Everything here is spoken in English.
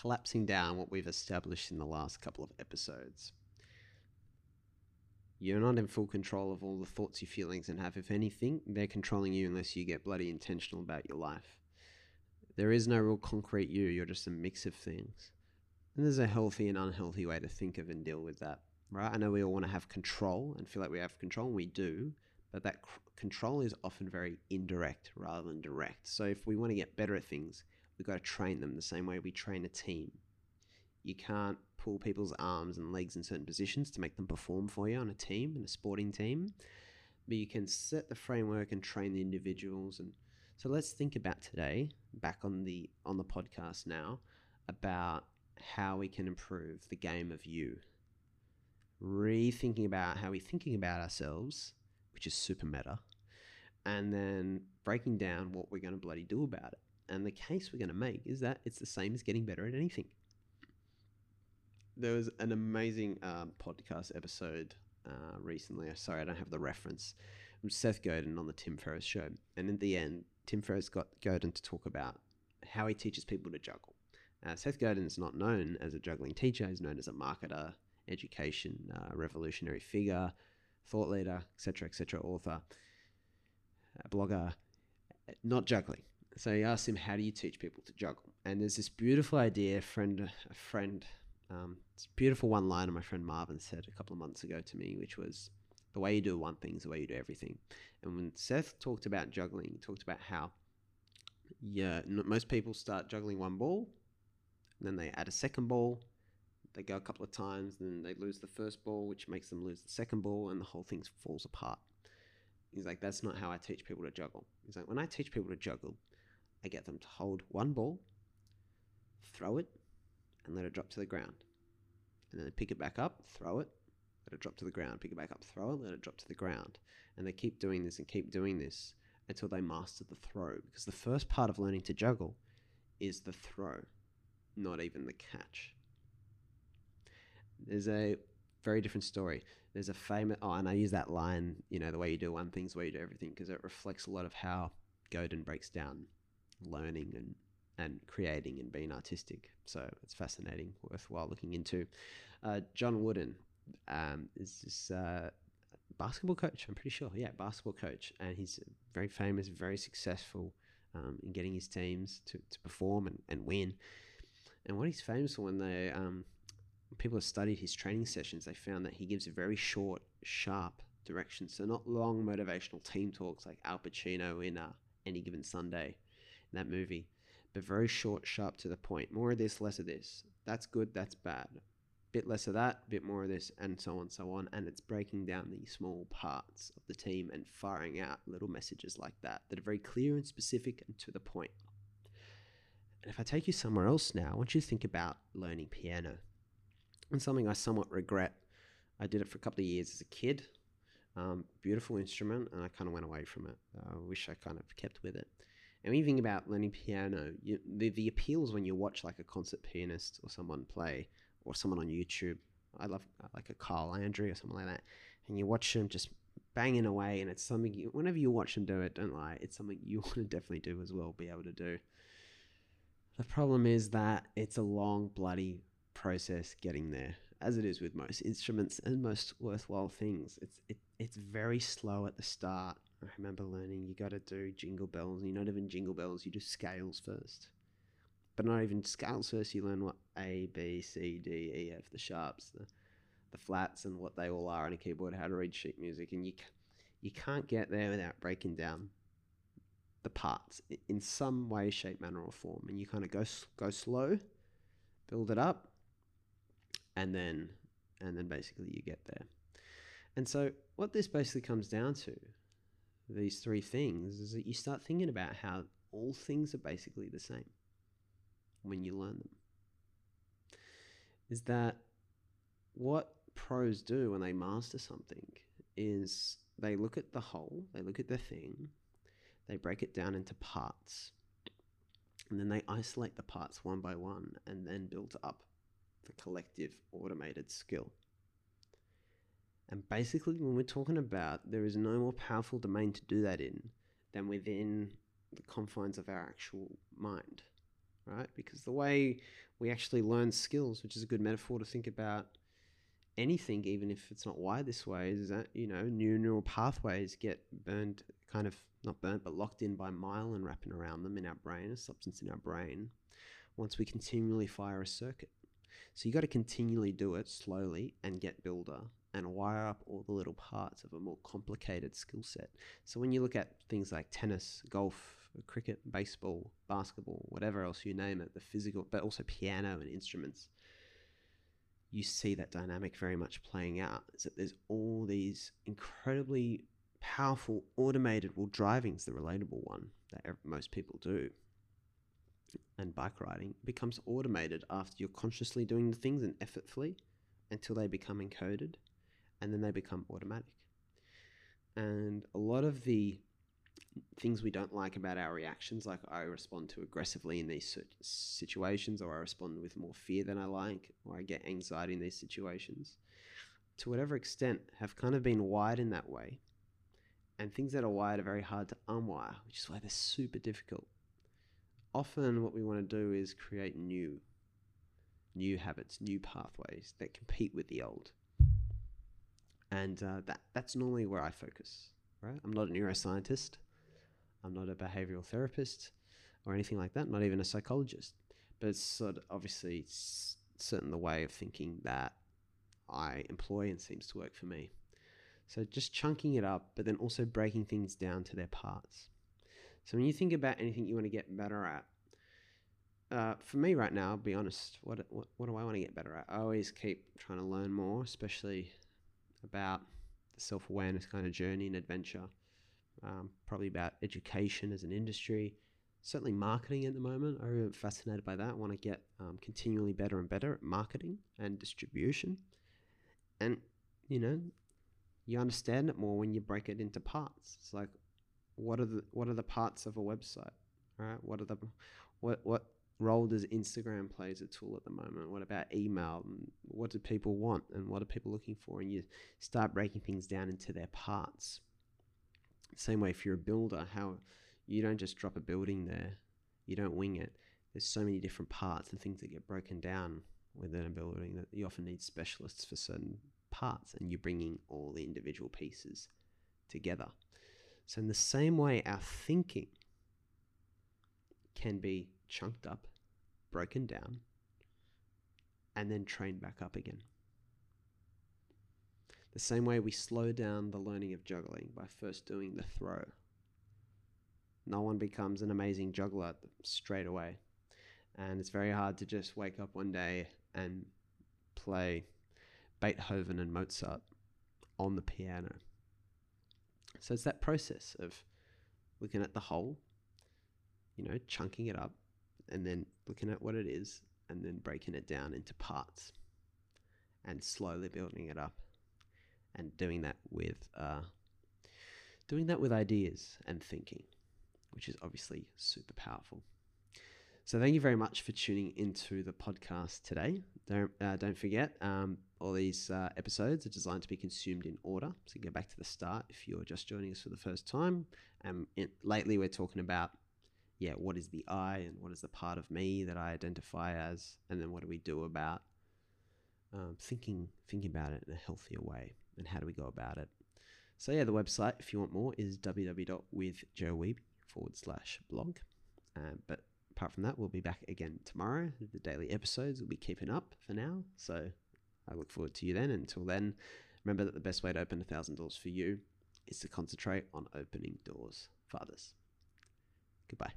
collapsing down what we've established in the last couple of episodes. You're not in full control of all the thoughts, your feelings, and have. If anything, they're controlling you unless you get bloody intentional about your life. There is no real concrete you, you're just a mix of things. And there's a healthy and unhealthy way to think of and deal with that, right? I know we all want to have control and feel like we have control, and we do, but that c- control is often very indirect rather than direct. So if we want to get better at things, we've got to train them the same way we train a team. You can't pull people's arms and legs in certain positions to make them perform for you on a team, in a sporting team, but you can set the framework and train the individuals and so let's think about today, back on the on the podcast now, about how we can improve the game of you. Rethinking about how we're thinking about ourselves, which is super meta, and then breaking down what we're going to bloody do about it. And the case we're going to make is that it's the same as getting better at anything. There was an amazing um, podcast episode uh, recently. Sorry, I don't have the reference. From Seth Godin on the Tim Ferriss show, and in the end, Tim Ferriss got Godin to talk about how he teaches people to juggle. Uh, Seth Godin is not known as a juggling teacher. He's known as a marketer, education, uh, revolutionary figure, thought leader, etc., etc., author, blogger, not juggling. So he asked him, "How do you teach people to juggle?" And there's this beautiful idea. Friend, a friend, um, it's a beautiful one line liner my friend Marvin said a couple of months ago to me, which was, "The way you do one thing is the way you do everything." And when Seth talked about juggling, he talked about how, yeah, most people start juggling one ball, then they add a second ball, they go a couple of times, then they lose the first ball, which makes them lose the second ball, and the whole thing falls apart. He's like, that's not how I teach people to juggle. He's like, when I teach people to juggle, I get them to hold one ball, throw it, and let it drop to the ground. And then they pick it back up, throw it, let it drop to the ground, pick it back up, throw it, let it drop to the ground. And they keep doing this and keep doing this until they master the throw. Because the first part of learning to juggle is the throw, not even the catch. There's a very different story. There's a famous, oh, and I use that line, you know, the way you do one thing's the way you do everything, because it reflects a lot of how Godin breaks down learning and and creating and being artistic. So it's fascinating, worthwhile looking into. Uh, John Wooden um, is this uh, basketball coach. I'm pretty sure. Yeah, basketball coach, and he's very famous, very successful um, in getting his teams to, to perform and, and win. And what he's famous for when they um, people have studied his training sessions, they found that he gives a very short, sharp direction. So not long motivational team talks like Al Pacino in uh, Any Given Sunday in that movie, but very short, sharp to the point. More of this, less of this. That's good, that's bad. Bit less of that, bit more of this, and so on, so on. And it's breaking down the small parts of the team and firing out little messages like that that are very clear and specific and to the point. And if I take you somewhere else now, I want you to think about learning piano. And something I somewhat regret. I did it for a couple of years as a kid. Um, beautiful instrument, and I kind of went away from it. I wish I kind of kept with it. And when you think about learning piano, you, the, the appeals when you watch like a concert pianist or someone play, or someone on YouTube. I love like a Kyle Landry or something like that, and you watch them just banging away, and it's something. You, whenever you watch them do it, don't lie, it's something you want to definitely do as well. Be able to do. The problem is that it's a long, bloody process getting there, as it is with most instruments and most worthwhile things. It's it, it's very slow at the start. I remember learning you got to do jingle bells. and You're not even jingle bells. You do scales first but not even scales first. You learn what A, B, C, D, E, F, the sharps, the the flats, and what they all are on a keyboard. How to read sheet music, and you you can't get there without breaking down the parts in some way, shape, manner, or form. And you kind of go go slow, build it up, and then and then basically you get there. And so what this basically comes down to, these three things, is that you start thinking about how all things are basically the same when you learn them is that what pros do when they master something is they look at the whole, they look at the thing, they break it down into parts, and then they isolate the parts one by one and then build up the collective automated skill. And basically, when we're talking about there is no more powerful domain to do that in than within the confines of our actual mind right? Because the way we actually learn skills, which is a good metaphor to think about anything, even if it's not wired this way, is that, you know, new neural pathways get burned, kind of not burnt, but locked in by myelin wrapping around them in our brain, a substance in our brain, once we continually fire a circuit. So you got to continually do it slowly and get builder and wire up all the little parts of a more complicated skill set. So when you look at things like tennis, golf, cricket, baseball, basketball, whatever else you name it, the physical, but also piano and instruments, you see that dynamic very much playing out. Is that there's all these incredibly powerful automated, well, driving's the relatable one that most people do. And bike riding becomes automated after you're consciously doing the things and effortfully until they become encoded and then they become automatic. And a lot of the things we don't like about our reactions, like I respond too aggressively in these situations, or I respond with more fear than I like, or I get anxiety in these situations, to whatever extent, have kind of been wired in that way. And things that are wired are very hard to unwire, which is why they're super difficult. Often, what we want to do is create new, new habits, new pathways that compete with the old. And uh, that that's normally where I focus. Right? I'm not a neuroscientist. I'm not a behavioral therapist or anything like that, not even a psychologist. But it's sort of obviously it's certain the way of thinking that I employ and seems to work for me. So just chunking it up, but then also breaking things down to their parts. So when you think about anything you want to get better at, uh, for me right now, I'll be honest, what, what, what do I want to get better at? I always keep trying to learn more, especially about the self awareness kind of journey and adventure um, probably about education as an industry, certainly marketing at the moment. I'm fascinated by that. I want to get um, continually better and better at marketing and distribution. And, you know, you understand it more when you break it into parts. It's like, what are the what are the parts of a website? Right? What are the what what role does Instagram play as a tool at the moment? What about email? What do people want and what are people looking for? And you start breaking things down into their parts. Same way, if you're a builder, how you don't just drop a building there, you don't wing it. There's so many different parts and things that get broken down within a building that you often need specialists for certain parts, and you're bringing all the individual pieces together. So, in the same way, our thinking can be chunked up, broken down, and then trained back up again. The same way we slow down the learning of juggling by first doing the throw. No one becomes an amazing juggler straight away. And it's very hard to just wake up one day and play Beethoven and Mozart on the piano. So it's that process of looking at the whole, you know, chunking it up, and then looking at what it is, and then breaking it down into parts and slowly building it up and doing that with uh, doing that with ideas and thinking, which is obviously super powerful. So thank you very much for tuning into the podcast today. Don't uh, don't forget, um, all these uh, episodes are designed to be consumed in order. So go back to the start if you're just joining us for the first time. And um, lately, we're talking about yeah, what is the I and what is the part of me that I identify as, and then what do we do about um, thinking thinking about it in a healthier way and how do we go about it. So yeah, the website, if you want more, is www.withjoeweeby forward slash blog. Um, but apart from that, we'll be back again tomorrow. The daily episodes will be keeping up for now. So I look forward to you then. Until then, remember that the best way to open a thousand doors for you is to concentrate on opening doors for others. Goodbye.